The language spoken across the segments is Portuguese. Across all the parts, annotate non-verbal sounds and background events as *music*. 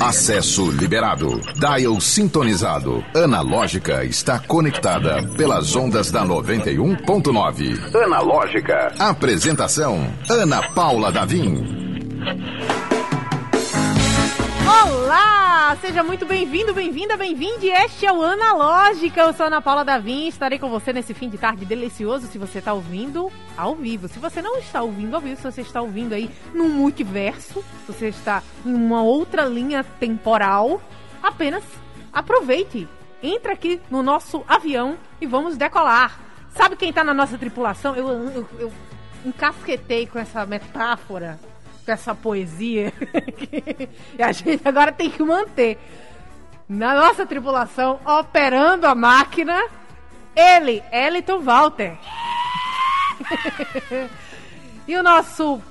Acesso liberado. Dial sintonizado. Analógica está conectada pelas ondas da 91.9. Analógica. Apresentação: Ana Paula Davim. Olá! Seja muito bem-vindo, bem-vinda, bem-vinde. Este é o Analógica. Eu sou Ana Paula Davim. Estarei com você nesse fim de tarde delicioso. Se você está ouvindo ao vivo, se você não está ouvindo ao vivo, se você está ouvindo aí num multiverso, se você está em uma outra linha temporal, apenas aproveite. Entra aqui no nosso avião e vamos decolar. Sabe quem está na nossa tripulação? Eu, eu, eu encasquetei com essa metáfora com essa poesia *laughs* e a gente agora tem que manter na nossa tripulação operando a máquina ele, Eliton Walter. *laughs* e o nosso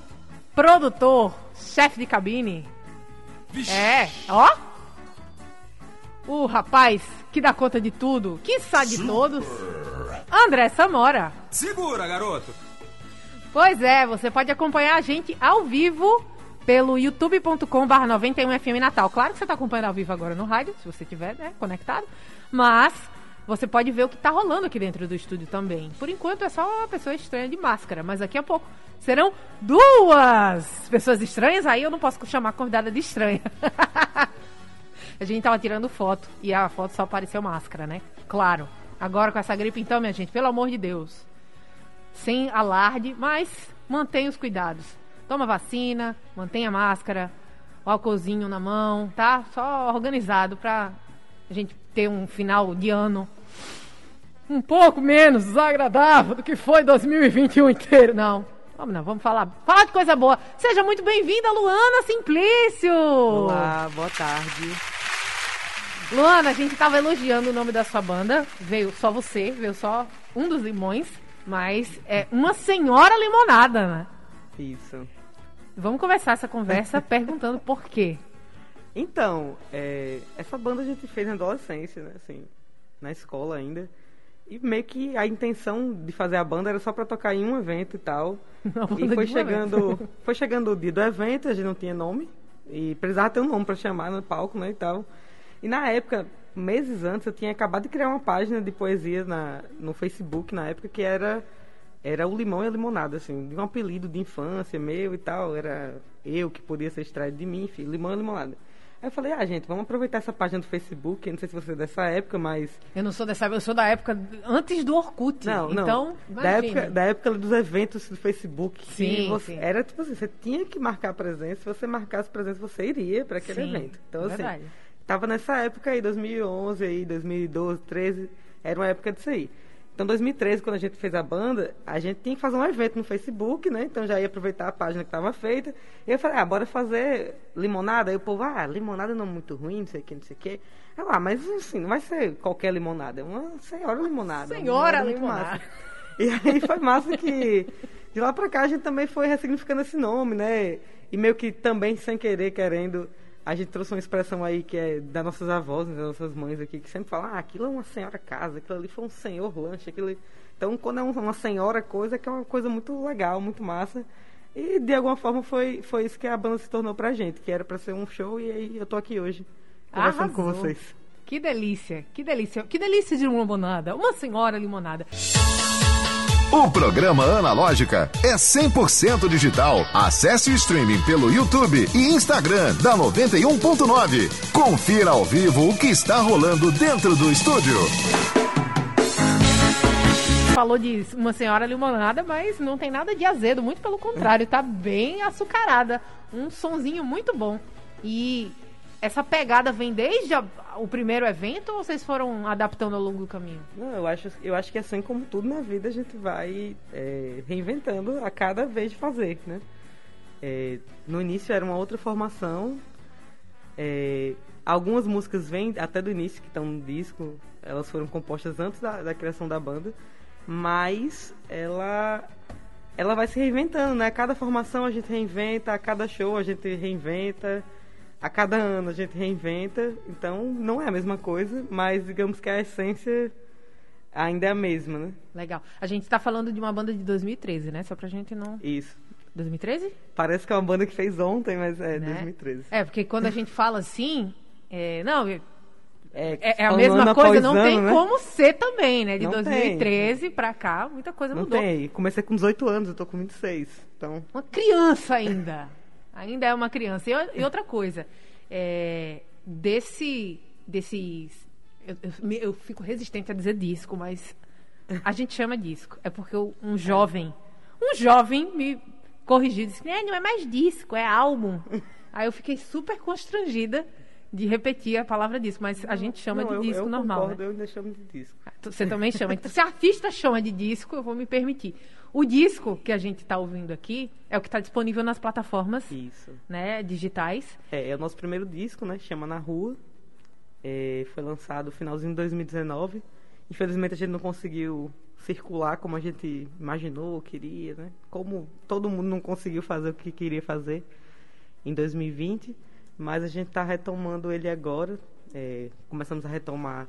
produtor, chefe de cabine. É, ó. O rapaz que dá conta de tudo, que sabe de todos. André Samora. Segura, garoto. Pois é, você pode acompanhar a gente ao vivo pelo youtube.com.br 91FM Natal. Claro que você está acompanhando ao vivo agora no rádio, se você estiver né, conectado, mas você pode ver o que está rolando aqui dentro do estúdio também. Por enquanto é só uma pessoa estranha de máscara, mas daqui a pouco serão duas pessoas estranhas, aí eu não posso chamar a convidada de estranha. *laughs* a gente tava tirando foto e a foto só apareceu máscara, né? Claro. Agora com essa gripe então, minha gente, pelo amor de Deus sem alarde, mas mantenha os cuidados. Toma vacina, mantenha a máscara, o álcoolzinho na mão, tá? Só organizado pra a gente ter um final de ano um pouco menos desagradável do que foi 2021 inteiro. Não, vamos não, vamos falar, falar de coisa boa. Seja muito bem-vinda, Luana Simplício! Olá, boa tarde. Luana, a gente tava elogiando o nome da sua banda, veio só você, veio só um dos limões. Mas é uma senhora limonada, né? Isso. Vamos começar essa conversa *laughs* perguntando por quê. Então, é, essa banda a gente fez na adolescência, né? Assim, na escola ainda. E meio que a intenção de fazer a banda era só para tocar em um evento e tal. *laughs* e foi chegando, *laughs* foi chegando o dia do evento, a gente não tinha nome e precisava ter um nome para chamar no palco, né, e tal. E na época, meses antes, eu tinha acabado de criar uma página de poesia na, no Facebook, na época, que era, era o Limão e a Limonada, assim, de um apelido de infância meu e tal. Era eu que podia ser extraído de mim, enfim, Limão e Limonada. Aí eu falei, ah, gente, vamos aproveitar essa página do Facebook. Eu não sei se você é dessa época, mas. Eu não sou dessa época, eu sou da época antes do Orkut. Não, então, não. Da época, da época dos eventos do Facebook. Sim, você, sim. Era tipo assim, você tinha que marcar presença. Se você marcasse presença, você iria para aquele sim, evento. Então, assim. Verdade. Tava nessa época aí, 2011, aí, 2012, 13, era uma época disso aí. Então, 2013, quando a gente fez a banda, a gente tinha que fazer um evento no Facebook, né? Então, já ia aproveitar a página que estava feita. E eu falei, ah, bora fazer limonada. Aí o povo, ah, limonada não é muito ruim, não sei o que, não sei o que. Eu, ah, mas assim, não vai ser qualquer limonada, é uma senhora limonada. Senhora uma limonada. E aí foi massa que, de lá pra cá, a gente também foi ressignificando esse nome, né? E meio que também, sem querer, querendo a gente trouxe uma expressão aí que é das nossas avós, das nossas mães aqui, que sempre falam, ah, aquilo é uma senhora casa, aquilo ali foi um senhor lanche, aquilo... Então, quando é uma senhora coisa, é que é uma coisa muito legal, muito massa. E, de alguma forma, foi, foi isso que a banda se tornou pra gente, que era pra ser um show, e aí eu tô aqui hoje, conversando Arrasou. com vocês. Que delícia, que delícia. Que delícia de uma limonada. Uma senhora limonada. O programa Analógica é 100% digital. Acesse o streaming pelo YouTube e Instagram da 91.9. Confira ao vivo o que está rolando dentro do estúdio. Falou de uma senhora limonada, mas não tem nada de azedo, muito pelo contrário, tá bem açucarada. Um sonzinho muito bom. E essa pegada vem desde a- o primeiro evento ou vocês foram adaptando ao longo do caminho? Não, eu acho, eu acho que assim como tudo na vida, a gente vai é, reinventando a cada vez de fazer, né? É, no início era uma outra formação. é, algumas músicas vêm até do início, que estão no disco, elas foram compostas antes da, da criação da banda, mas ela ela vai se reinventando, né? Cada formação a gente reinventa, a cada show a gente reinventa, a cada ano a gente reinventa. Então não é a mesma coisa, mas digamos que a essência ainda é a mesma, né? Legal. A gente tá falando de uma banda de 2013, né? Só pra gente não. Isso. 2013? Parece que é uma banda que fez ontem, mas é Né? 2013. É, porque quando a gente *laughs* fala assim, é, não, é, É, é a mesma coisa, não ano, tem né? como ser também, né? De Não tem. 2013 pra cá, muita coisa Não mudou. tem. Comecei com 18 anos, eu tô com 26. Então, Uma criança ainda. Ainda é uma criança. E, e outra coisa, é, desse, desses. Eu, eu, eu fico resistente a dizer disco, mas a gente chama disco. É porque um jovem, um jovem me corrigiu e disse: "É, não é mais disco, é álbum. Aí eu fiquei super constrangida de repetir a palavra disco, mas a gente chama não, de disco eu normal. concordo, né? eu ainda chamo de disco. Você também chama. Então, se artista chama de disco, eu vou me permitir. O disco que a gente está ouvindo aqui é o que está disponível nas plataformas Isso. né, digitais. É, é o nosso primeiro disco, né? Chama Na Rua. É, foi lançado no finalzinho de 2019. Infelizmente a gente não conseguiu circular como a gente imaginou, queria, né? Como todo mundo não conseguiu fazer o que queria fazer em 2020. Mas a gente está retomando ele agora. É, começamos a retomar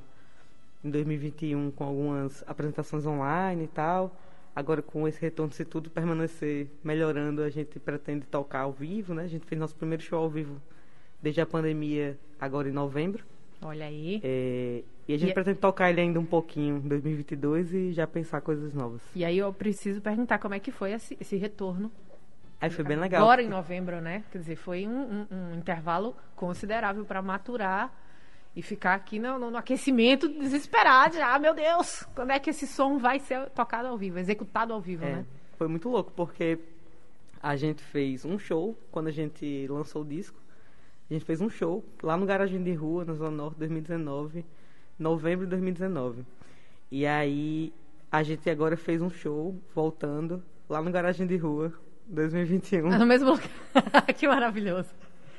em 2021 com algumas apresentações online e tal. Agora com esse retorno, se tudo permanecer melhorando, a gente pretende tocar ao vivo, né? A gente fez nosso primeiro show ao vivo desde a pandemia, agora em novembro. Olha aí. É, e a gente E- pretende tocar ele ainda um pouquinho em 2022 e já pensar coisas novas. E aí eu preciso perguntar como é que foi esse, esse retorno. Aí foi bem legal. Agora em novembro, né? Quer dizer, foi um, um- um intervalo considerável para maturar e ficar aqui no, no- no aquecimento desesperado. Ah, meu Deus! Quando é que esse som vai ser tocado ao vivo, executado ao vivo, É, né? foi muito louco, porque a gente fez um show quando a gente lançou o disco. A gente fez um show lá no Garagem de Rua, na Zona Norte, 2019, novembro de 2019. E aí a gente agora fez um show voltando lá no Garagem de Rua, 2021, *laughs* No mesmo lugar. *laughs* que maravilhoso.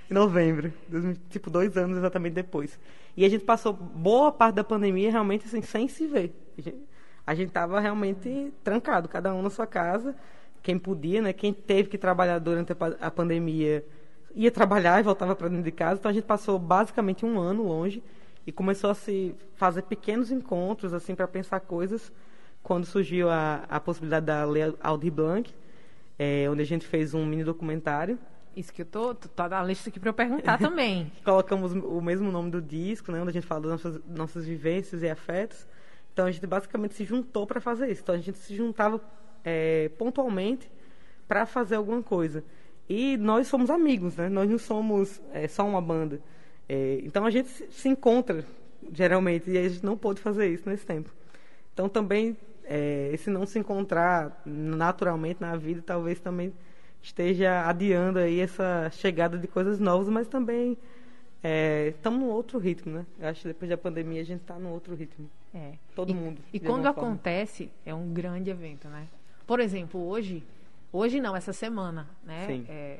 Em novembro, 2000, tipo dois anos exatamente depois. E a gente passou boa parte da pandemia realmente assim, sem se ver. A gente, a gente tava realmente trancado, cada um na sua casa. Quem podia, né? Quem teve que trabalhar durante a pandemia ia trabalhar e voltava para dentro de casa. Então a gente passou basicamente um ano longe e começou a se fazer pequenos encontros assim para pensar coisas. Quando surgiu a, a possibilidade da Lei Aldir Blanc, é, onde a gente fez um mini documentário Isso que eu tô, tá na lista aqui para eu perguntar *laughs* também. colocamos o mesmo nome do disco, né, onde a gente fala das nossas, nossas vivências e afetos. Então a gente basicamente se juntou para fazer isso. Então a gente se juntava é, pontualmente para fazer alguma coisa. E nós somos amigos, né? Nós não somos é, só uma banda. É, então a gente se encontra geralmente e a gente não pôde fazer isso nesse tempo. Então também é, esse não se encontrar naturalmente na vida talvez também esteja adiando aí essa chegada de coisas novas, mas também estamos num outro ritmo, né? Eu acho que depois da pandemia a gente está num outro ritmo. É. Todo e, mundo, E quando forma. acontece, é um grande evento, né? Por exemplo, hoje, hoje não, essa semana, né? Sim. É,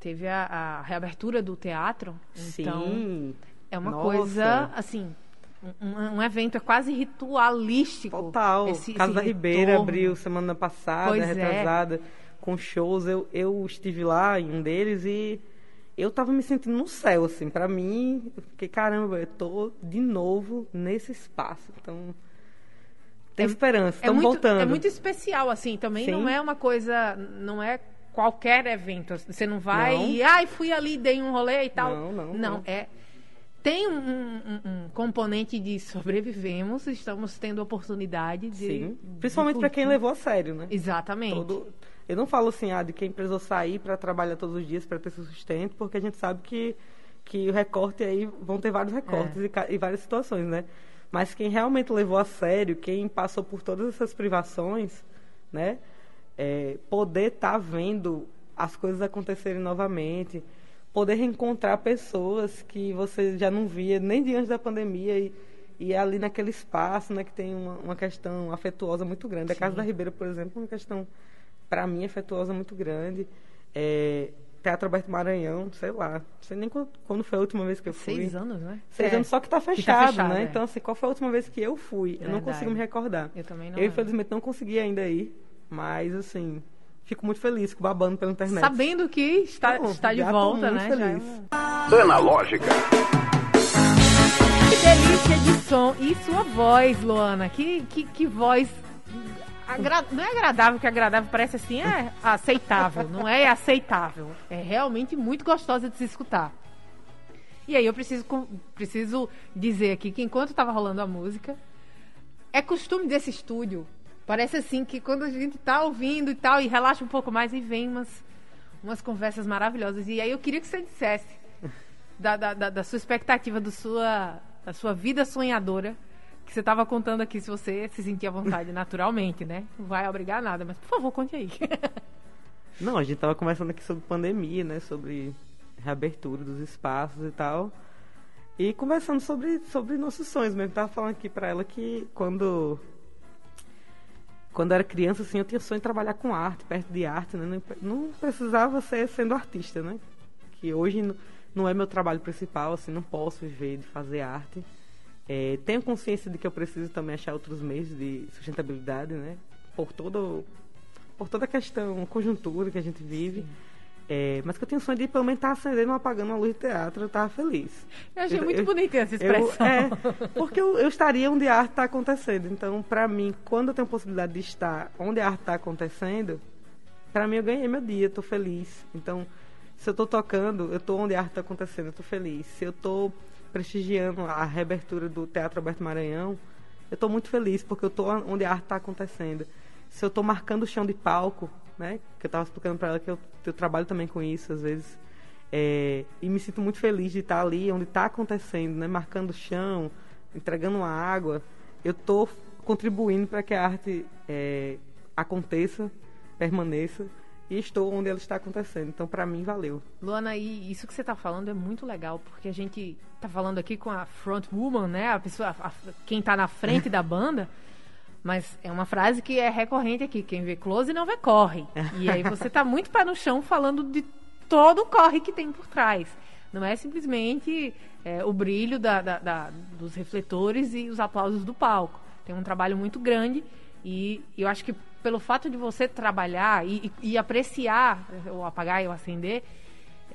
teve a, a reabertura do teatro. Então, Sim. é uma Nossa. coisa, assim, um, um evento é quase ritualístico. Total. esse- Casa esse da Ribeira abriu semana passada, Pois é. Com shows. Eu, eu estive lá em um deles e eu tava me sentindo no céu, assim. Pra mim, eu fiquei, caramba, eu tô de novo nesse espaço. Então, tem esperança, É estamos muito, voltando. é muito especial, assim, também Sim. não é uma coisa, não é qualquer evento. Você não vai Não. e, ai, fui ali, dei um rolê e tal. Não, não, Não, não. é... Tem um, um- um componente de sobrevivemos, estamos tendo oportunidade de... Sim. Principalmente pra quem levou a sério, né? Exatamente. Todo- Eu não falo assim, ah, de quem precisou sair para trabalhar todos os dias para ter seu sustento, porque a gente sabe que, que o recorte aí vão ter vários recortes É. e, e várias situações, né? Mas quem realmente levou a sério, quem passou por todas essas privações, né? É, poder estar vendo as coisas acontecerem novamente, poder reencontrar pessoas que você já não via nem diante da pandemia e, e é ali naquele espaço, né, que tem uma, uma questão afetuosa muito grande. A Casa da Ribeira, por exemplo, é uma questão para mim afetuosa muito grande. É, Teatro Alberto Maranhão, sei lá, não sei nem quando, quando foi a última vez que eu fui. Seis anos, né? Seis É. anos, só que tá Que tá fechado, fechado, né? é. Então, assim, qual foi a última vez que eu fui? Eu não Verdade. consigo me recordar. Eu também não Eu, infelizmente, não consegui ainda ir, mas, assim, fico muito feliz, fico babando pela internet. Sabendo que está, Não, está de já tô volta, muito né? Já é feliz. uma- Analógica. Que delícia de som. E sua voz, Luana. Que, que, que voz Agra... Não é agradável, que agradável parece assim, é aceitável. Não é aceitável. É realmente muito gostosa de se escutar. E aí eu preciso, preciso dizer aqui que enquanto estava rolando a música, é costume desse estúdio. Parece assim que quando a gente tá ouvindo e tal, e relaxa um pouco mais, e vem umas, umas conversas maravilhosas. E aí eu queria que você dissesse da, da, da, da sua expectativa, do sua, da sua vida sonhadora que você estava contando aqui, se você se sentia à vontade naturalmente, né? Não vai obrigar nada, mas por favor, conte aí. *laughs* Não, a gente estava conversando aqui sobre pandemia, né? Sobre reabertura dos espaços e tal. E conversando sobre, sobre nossos sonhos mesmo. Tava falando aqui para ela que quando quando era criança, assim, eu tinha sonho de trabalhar com arte, perto de arte, né? Não precisava ser sendo artista, né? Que hoje não é meu trabalho principal, assim, não posso viver de fazer arte. É, tenho consciência de que eu preciso também achar outros meios de sustentabilidade, né? Por todo por toda a questão, conjuntura que a gente vive. É, mas que eu tenho sonho de pelo menos estar acendendo, apagando uma luz de teatro, eu estava feliz. Eu achei eu, muito bonita essa expressão. Eu, é, porque eu, eu, estaria onde a arte está acontecendo. Então, para mim, quando eu tenho a possibilidade de estar onde a arte está acontecendo, para mim eu ganhei meu dia, estou feliz. Então, se eu estou tocando, eu estou onde a arte está acontecendo, eu estou feliz. Se eu estou prestigiando a reabertura do Teatro Alberto Maranhão, eu estou muito feliz porque eu estou onde a arte está acontecendo. Se eu estou marcando o chão de palco, né, que eu estava explicando para ela que eu, eu, trabalho também com isso às vezes, é, e me sinto muito feliz de estar ali onde está acontecendo, né, marcando o chão, entregando a água. Eu estou contribuindo para que a arte é, aconteça, permaneça e estou onde ela está acontecendo. Então, para mim, valeu. Luana, e isso que você está falando é muito legal, porque a gente está falando aqui com a front woman, né? A pessoa, a, quem está na frente da banda. Mas é uma frase que é recorrente aqui: quem vê close não vê corre. E aí você está muito pé no chão falando de todo o corre que tem por trás. Não é simplesmente é, o brilho da, da, da, dos refletores e os aplausos do palco. Tem um trabalho muito grande e eu acho que pelo fato de você trabalhar e, e, e apreciar o apagar e o acender,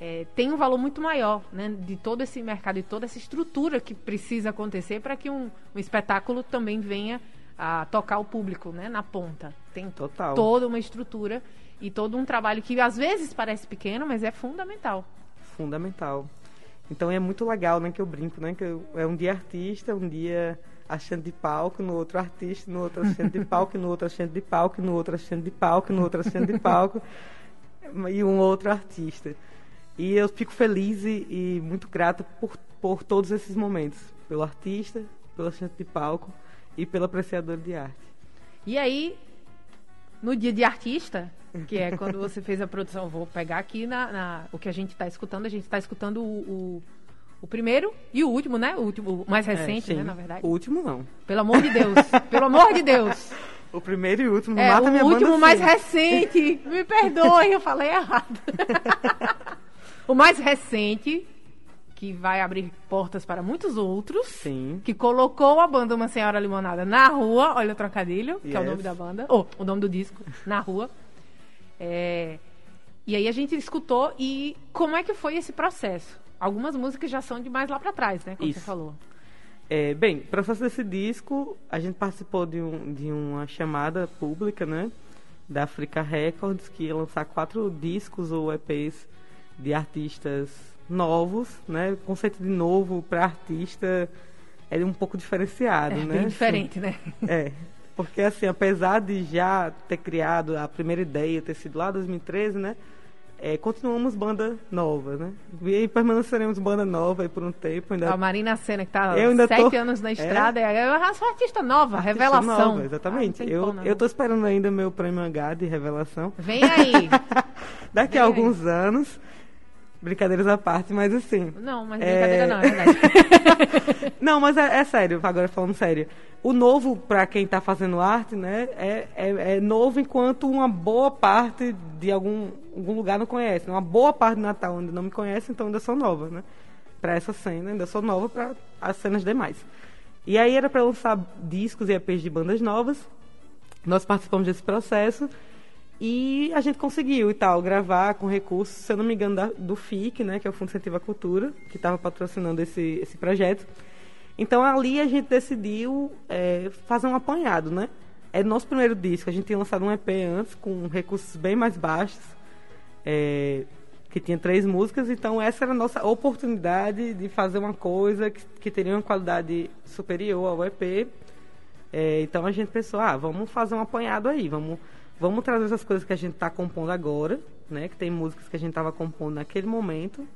é, tem um valor muito maior né, de todo esse mercado e toda essa estrutura que precisa acontecer para que um, um, espetáculo também venha a tocar o público né, na ponta. Tem Total. toda uma estrutura e todo um trabalho que às vezes parece pequeno, mas é fundamental. Fundamental. Então é muito legal, né, que eu brinco, né, que eu, é um dia artista, um dia achando de palco, no outro artista, no outro achando de palco, no outro achando de palco, no outro achando de palco, no outro achando de palco, e um outro artista. E eu fico feliz e, e muito grata por, por todos esses momentos, pelo artista, pelo achante de palco e pelo apreciador de arte. E aí, no dia de artista, que é quando você fez a produção, vou pegar aqui na, na o que a gente está escutando, a gente está escutando o, o o primeiro e o último, né? O último, o mais é, recente, é, né, na verdade. O último não. Pelo amor de Deus. *laughs* pelo amor de Deus. O primeiro e o último é, mata o minha último mais assim. recente. *laughs* Me perdoe, eu falei errado. *laughs* o mais recente que vai abrir portas para muitos outros. Sim. Que colocou a banda Uma Senhora Limonada na rua. Olha o trocadilho, que yes. é o nome da banda. Ou oh, o nome do disco, na rua. É, e aí a gente escutou e como é que foi esse processo? Algumas músicas já são de mais lá para trás, né? Como Isso. você falou. É, bem, para fazer esse disco, a gente participou de, um, de uma chamada pública, né? Da Africa Records, que ia lançar quatro discos ou EPs de artistas novos, né? O conceito de novo para artista é um pouco diferenciado, é, né? Bem diferente, né? É. Porque, assim, apesar de já ter criado a primeira ideia, ter sido lá em 2013, né? É, continuamos banda nova, né? E permaneceremos banda nova por um tempo. Ainda... A Marina Senna, que está sete tô... anos na estrada, é, é uma artista nova, artista revelação. Nova, exatamente. Ah, eu, eu tô esperando ainda meu prêmio H de revelação. Vem aí! *laughs* Daqui Vem a alguns aí. anos. Brincadeiras à parte, mas assim. Não, mas brincadeira é... não, é verdade. *laughs* não, mas é, é, sério, agora falando sério. O novo, para quem está fazendo arte, né, é, é, é, novo enquanto uma boa parte de algum, algum lugar não conhece. Uma boa parte do Natal ainda não me conhece, então ainda sou nova, né? Para essa cena, ainda sou nova para as cenas demais. E aí era para lançar discos e EPs de bandas novas. Nós participamos desse processo. E a gente conseguiu e tal, gravar com recursos, se eu não me engano, da, do FIC, né, que é o Fundo Incentivo à Cultura, que estava patrocinando esse, esse projeto. Então ali a gente decidiu é, fazer um apanhado, né? é nosso primeiro disco. A gente tinha lançado um EP antes, com recursos bem mais baixos, é, que tinha três músicas. Então, essa era a nossa oportunidade de fazer uma coisa que, que teria uma qualidade superior ao EP. É, então, a gente pensou, ah, vamos fazer um apanhado aí, vamos, vamos trazer essas coisas que a gente está compondo agora, né? Que tem músicas que a gente estava compondo naquele momento,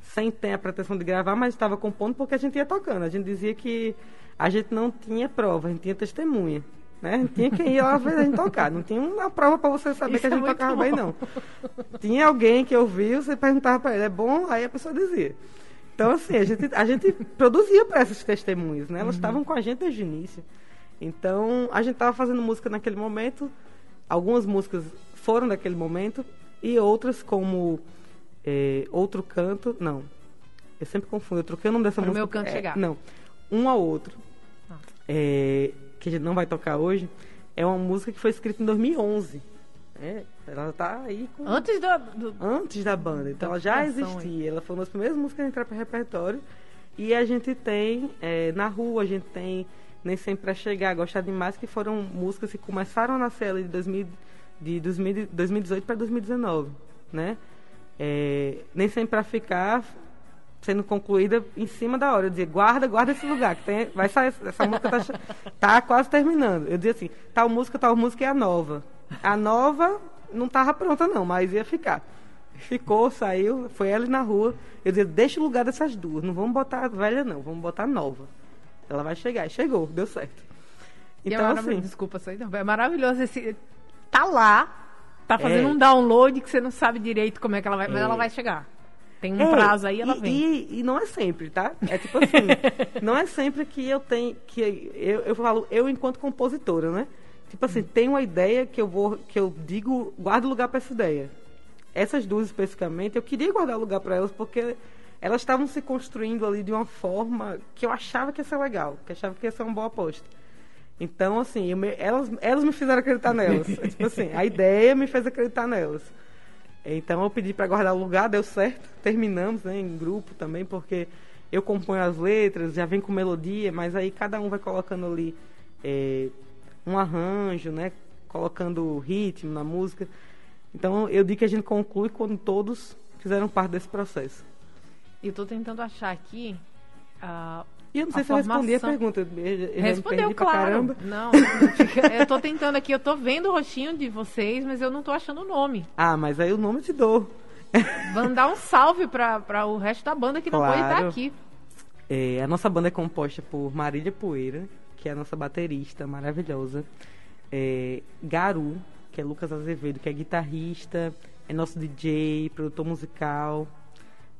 sem ter a pretensão de gravar, mas estava compondo porque a gente ia tocando. A gente dizia que a gente não tinha prova, a gente tinha testemunha. Né? Tinha que ir lá ver a gente tocar. Não tinha uma prova para você saber Isso que a gente é tocava bom. bem, não. Tinha alguém que ouviu, você perguntava para ele, é bom? Aí a pessoa dizia. Então, assim, a gente, a gente produzia para essas testemunhas, né? Elas uhum. estavam com a gente desde o início. Então, a gente estava fazendo música naquele momento. Algumas músicas foram daquele momento e outras, como é, Outro Canto. Não, eu sempre confundo. Eu troquei o nome dessa Para música. meu canto é, chegar. Não, Um ao Outro. Ah. É, que a gente não vai tocar hoje, é uma música que foi escrita em 2011. É, ela tá aí com... Antes do, do... Antes da banda. Então ela já existia. Aí. Ela foi uma das primeiras músicas a entrar para repertório. E a gente tem é, na rua, a gente tem Nem Sempre Pra Chegar, Gostar Demais, que foram músicas que começaram a nascer ali de, 2000, de 2000, 2018 para 2019, né? É, Nem Sempre Pra Ficar sendo concluída em cima da hora. Eu dizia, guarda, guarda esse lugar, que tem, vai sair, essa música tá, *laughs* tá quase terminando. Eu dizia assim, tal música, tal música é a nova. A nova não estava pronta não, mas ia ficar. Ficou, saiu, foi ela na rua. Eu dizia, deixa o lugar dessas duas, não vamos botar a velha não, vamos botar a nova. Ela vai chegar, e chegou, deu certo. É então, é assim, desculpa, é maravilhoso esse tá lá, tá fazendo é, um download que você não sabe direito como é que ela vai, é, mas ela vai chegar. Tem um é, prazo aí, ela e, vem. E, e, não é sempre, tá? É tipo assim, *laughs* não é sempre que eu tenho, que eu, eu falo, eu enquanto compositora, né? Tipo assim, hum. tem uma ideia que eu vou, que eu digo, guarda lugar para essa ideia. Essas duas especificamente, eu queria guardar lugar para elas porque elas estavam se construindo ali de uma forma que eu achava que ia ser legal, que eu achava que ia ser uma boa aposta. Então, assim, me, elas, elas me fizeram acreditar nelas. *laughs* tipo assim, a ideia me fez acreditar nelas. Então eu pedi para guardar o lugar, deu certo. Terminamos né, em grupo também, porque eu componho as letras, já vem com melodia, mas aí cada um vai colocando ali é, um arranjo, né? Colocando ritmo na música. Então eu digo que a gente conclui quando todos fizeram parte desse processo. Eu estou tentando achar aqui uh, e eu não sei a se formação... eu respondi a pergunta. Eu Respondeu, claro. Não, eu tô tentando aqui, eu tô vendo o rostinho de vocês, mas eu não tô achando o nome. Ah, mas aí o nome eu te dou. Vamos dar um salve para o resto da banda que não claro. pode estar aqui. É, a nossa banda é composta por Marília Poeira, que é a nossa baterista maravilhosa. É, Garu, que é Lucas Azevedo, que é guitarrista, é nosso DJ, produtor musical,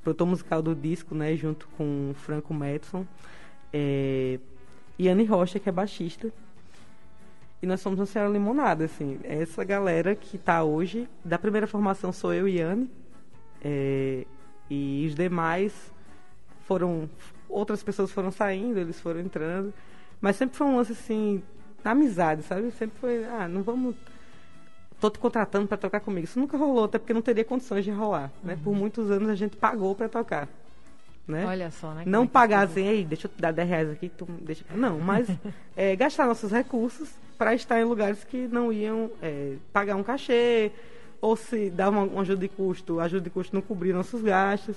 produtor musical do disco, né, junto com Franco Madison é, Yane Rocha, que é baixista. E nós somos uma Senhora Limonada, assim. Essa galera que está hoje, da primeira formação sou eu e Yane. É, e os demais foram. Outras pessoas foram saindo, eles foram entrando. Mas sempre foi um lance assim, na amizade, sabe? Sempre foi, ah, não vamos. Tô te contratando para tocar comigo. Isso nunca rolou, até porque não teria condições de rolar. Né? Por uhum. muitos anos a gente pagou para tocar né? Olha só, né? Não é pagar assim, aí, deixa eu te dar 10 reais aqui, tu deixa. Não, mas *laughs* é, gastar nossos recursos para estar em lugares que não iam é, pagar um cachê, ou se dar uma, uma ajuda de custo, ajuda de custo não cobrir nossos gastos.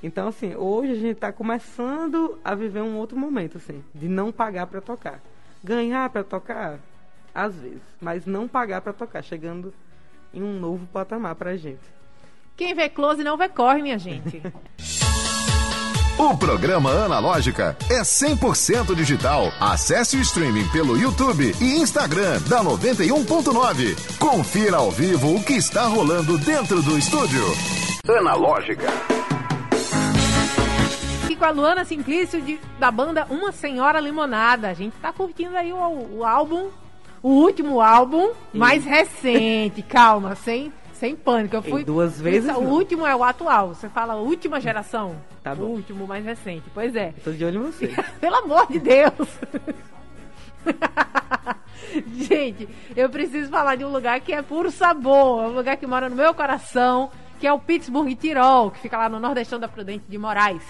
Então, assim, hoje a gente está começando a viver um outro momento, assim, de não pagar para tocar. Ganhar para tocar, às vezes, mas não pagar para tocar, chegando em um novo patamar para a gente. Quem vê close não vê corre, minha gente. *laughs* O programa Analógica é 100% digital. Acesse o streaming pelo YouTube e Instagram da 91.9. Confira ao vivo o que está rolando dentro do estúdio. Analógica. Aqui com a Luana Simplício de, da banda Uma Senhora Limonada. A gente está curtindo aí o, o álbum, o último álbum, Sim. mais recente. *laughs* Calma, sem sem pânico. Eu fui. duas vezes. o último é o atual. Você fala última geração. Tá bom. O último, mais recente. Pois é. Eu tô de olho em você. *laughs* Pelo amor de Deus. *laughs* Gente, eu preciso falar de um lugar que é puro sabor. É um lugar que mora no meu coração, que é o Pittsburgh Tirol, que fica lá no Nordestão da Prudente de Moraes.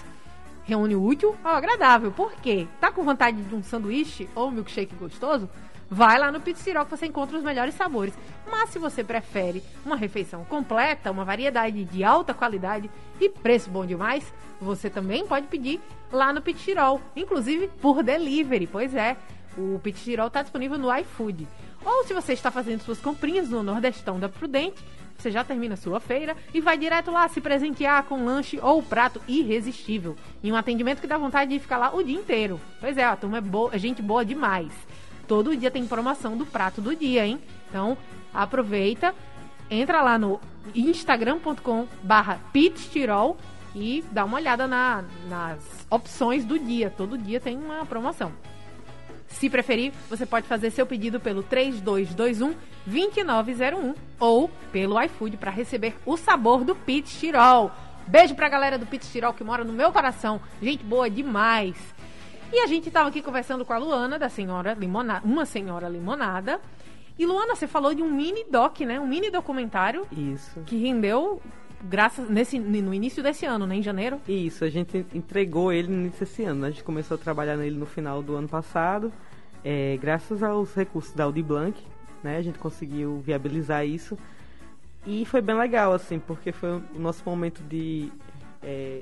reúne o útil ao agradável. Por quê? Tá com vontade de um sanduíche ou um milkshake gostoso? Vai lá no Pizzirol que você encontra os melhores sabores. Mas se você prefere uma refeição completa, uma variedade de alta qualidade e preço bom demais, você também pode pedir lá no Pizzirol, inclusive por delivery. Pois é, o Pizzirol está disponível no iFood. Ou se você está fazendo suas comprinhas no Nordestão da Prudente, você já termina sua feira e vai direto lá se presentear com um lanche ou prato irresistível. Em um atendimento que dá vontade de ficar lá o dia inteiro. Pois é, a turma é, boa, é gente boa demais. Todo dia tem promoção do prato do dia, hein? Então, aproveita, entra lá no instagram.com barra e dá uma olhada na, nas opções do dia. Todo dia tem uma promoção. Se preferir, você pode fazer seu pedido pelo 3221 2901 ou pelo iFood para receber o sabor do Pit Tirol. Beijo pra galera do Pit Tirol que mora no meu coração. Gente boa demais. E a gente estava aqui conversando com a Luana, da Senhora Limonada, uma Senhora Limonada. E Luana, você falou de um mini doc, né? Um mini documentário. Isso. Que rendeu graças nesse no início desse ano, né, em janeiro? Isso, a gente entregou ele no início desse ano. Né? A gente começou a trabalhar nele no final do ano passado, é, graças aos recursos da Audi Blanc, né? A gente conseguiu viabilizar isso e foi bem legal, assim, porque foi o nosso momento de é,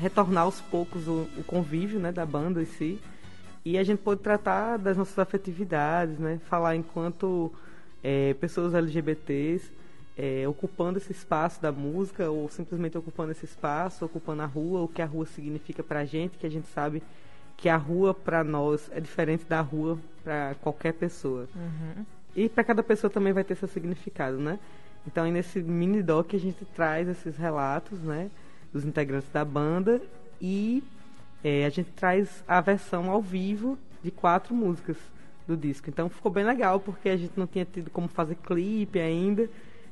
retornar aos poucos o, o, convívio, né, da banda em si. E a gente pôde tratar das nossas afetividades, né? Falar enquanto é, pessoas LGBTs é, ocupando esse espaço da música ou simplesmente ocupando esse espaço, ocupando a rua, o que a rua significa pra gente, que a gente sabe que a rua para nós é diferente da rua para qualquer pessoa. Uhum. E para cada pessoa também vai ter seu significado, né? Então, nesse mini doc a gente traz esses relatos, né? Dos integrantes da banda e é, a gente traz a versão ao vivo de quatro músicas do disco. Então ficou bem legal porque a gente não tinha tido como fazer clipe ainda.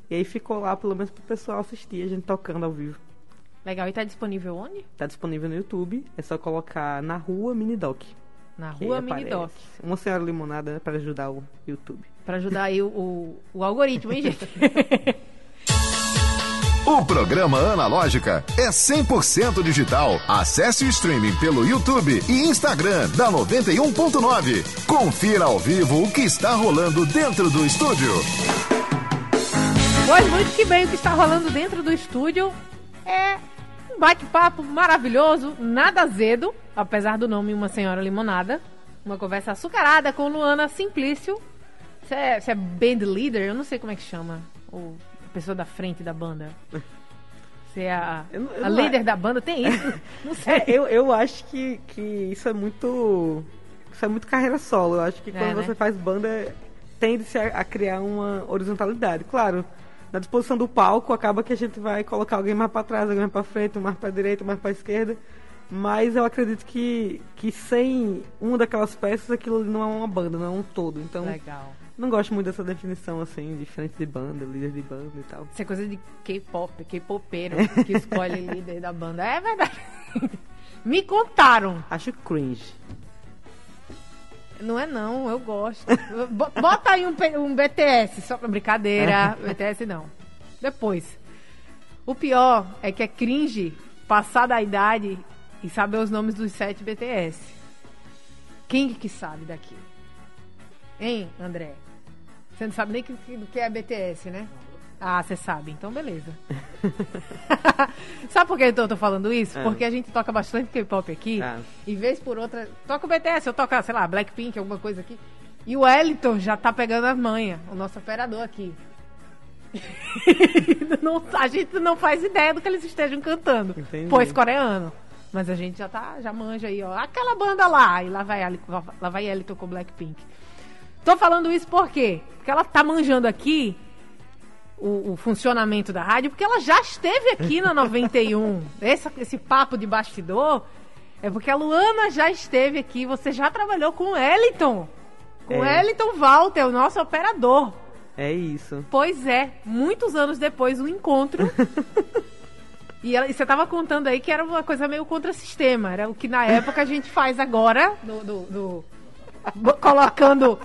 E aí ficou lá pelo menos pro pessoal assistir a gente tocando ao vivo. Legal, e tá disponível onde? Tá disponível no YouTube, é só colocar na rua Minidoc. Na rua Minidoc. Uma senhora limonada né, para ajudar o YouTube. Para ajudar aí o, o, o algoritmo, hein, gente? *laughs* O programa Analógica é 100% digital. Acesse o streaming pelo YouTube e Instagram da 91.9. Confira ao vivo o que está rolando dentro do estúdio. Pois muito que bem o que está rolando dentro do estúdio é um bate-papo maravilhoso, nada azedo, apesar do nome Uma Senhora Limonada. Uma conversa açucarada com Luana Simplício. Você é, é band leader? Eu não sei como é que chama. Ou pessoa da frente da banda. Você é a, eu, eu a líder da banda, tem isso? *laughs* Não sei. É, eu, eu acho que, que isso é muito. Isso é muito carreira solo. Eu acho que é, quando né? você faz banda, tende-se a, a, criar uma horizontalidade. Claro, na disposição do palco, acaba que a gente vai colocar alguém mais para trás, alguém mais para frente, mais para direita, mais para esquerda. Mas eu acredito que, que sem uma daquelas peças, aquilo não é uma banda, não é um todo. Então, Legal. Não gosto muito dessa definição, assim, diferente de banda, líder de banda e tal. Isso é coisa de K-pop, K-popeiro que escolhe *laughs* líder da banda. É verdade. Me contaram. Acho cringe. Não é não, eu gosto. Bota aí um, um BTS, só pra brincadeira. *laughs* BTS não. Depois. O pior é que é cringe passar da idade e saber os nomes dos sete BTS. Quem que sabe daqui? Hein, André? Você não sabe nem do que é BTS, né? Ah, você sabe, então beleza. *laughs* sabe por que eu tô, falando isso? É. Porque a gente toca bastante K-pop aqui, é. e vez por outra, toca o BTS, eu toco, sei lá, Blackpink, alguma coisa aqui. E o Eliton já tá pegando as manhas, o nosso operador aqui. *laughs* não, a gente não faz ideia do que eles estejam cantando, Entendi. pois coreano. Mas a gente já tá, já manja aí, ó. Aquela banda lá, e lá vai, lá vai Eliton com Blackpink. Tô falando isso por quê? Porque ela tá manjando aqui o, o, funcionamento da rádio, porque ela já esteve aqui na 91. *laughs* esse, esse papo de bastidor é porque a Luana já esteve aqui, você já trabalhou com o Eliton. Com é. o Eliton Walter, o nosso operador. É isso. Pois é, muitos anos depois, um encontro. *laughs* e, ela, e, você tava contando aí que era uma coisa meio contra-sistema. Era o que na época a gente faz agora, do, do, do colocando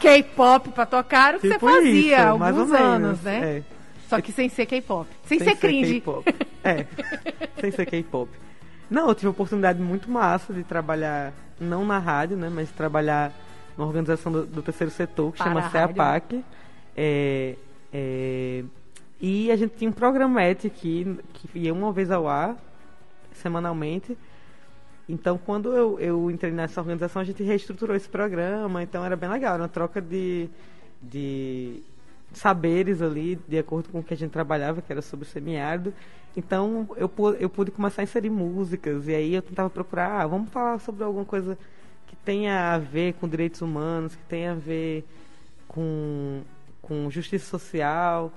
K-pop pra tocar, o que tipo você fazia há alguns anos, né? É. Só que sem ser K-pop. Sem, sem, ser cringe. Ser é, sem ser K-pop. Não, eu tive a oportunidade muito massa de trabalhar, não na rádio, né, mas trabalhar numa organização do, do terceiro setor, que chama CEAPAC. É, é, e a gente tinha um programete aqui, que ia uma vez ao ar, semanalmente. Então, quando eu, eu entrei nessa organização, a gente reestruturou esse programa, então era bem legal, era uma troca de, de saberes ali, de acordo com o que a gente trabalhava, que era sobre o semiárido. Então, eu, eu pude começar a inserir músicas, e aí eu tentava procurar, ah, vamos falar sobre alguma coisa que tenha a ver com direitos humanos, que tenha a ver com, com justiça social.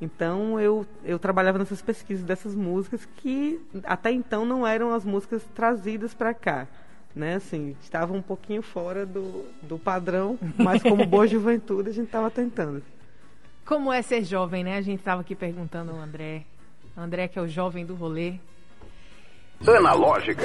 Então eu, eu trabalhava nessas pesquisas dessas músicas que até então não eram as músicas trazidas para cá. Né, assim, estavam um pouquinho fora do, do padrão, mas como *laughs* boa juventude a gente estava tentando. Como é ser jovem, né? A gente estava aqui perguntando ao André. André, que é o jovem do rolê. Analógica.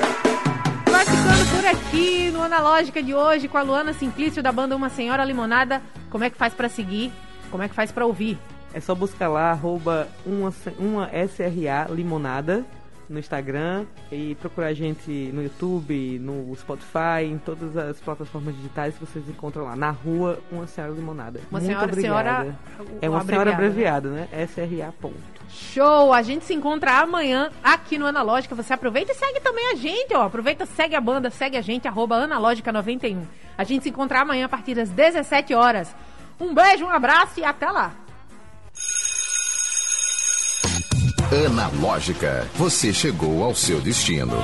Vai ficando por aqui no Analógica de hoje com a Luana Simplício da banda Uma Senhora Limonada. Como é que faz para seguir? Como é que faz para ouvir? É só buscar lá, arroba uma, uma SRA Limonada no Instagram e procurar a gente no YouTube, no Spotify, em todas as plataformas digitais que vocês encontram lá. Na rua, Uma Senhora Limonada. Uma Muito senhora, senhora. É uma senhora abreviada, né? SRA. Ponto. Show! A gente se encontra amanhã aqui no Analógica. Você aproveita e segue também a gente, ó. Aproveita, segue a banda, segue a gente, arroba Analógica91. A gente se encontra amanhã a partir das 17 horas. Um beijo, um abraço e até lá! Analógica, você chegou ao seu destino.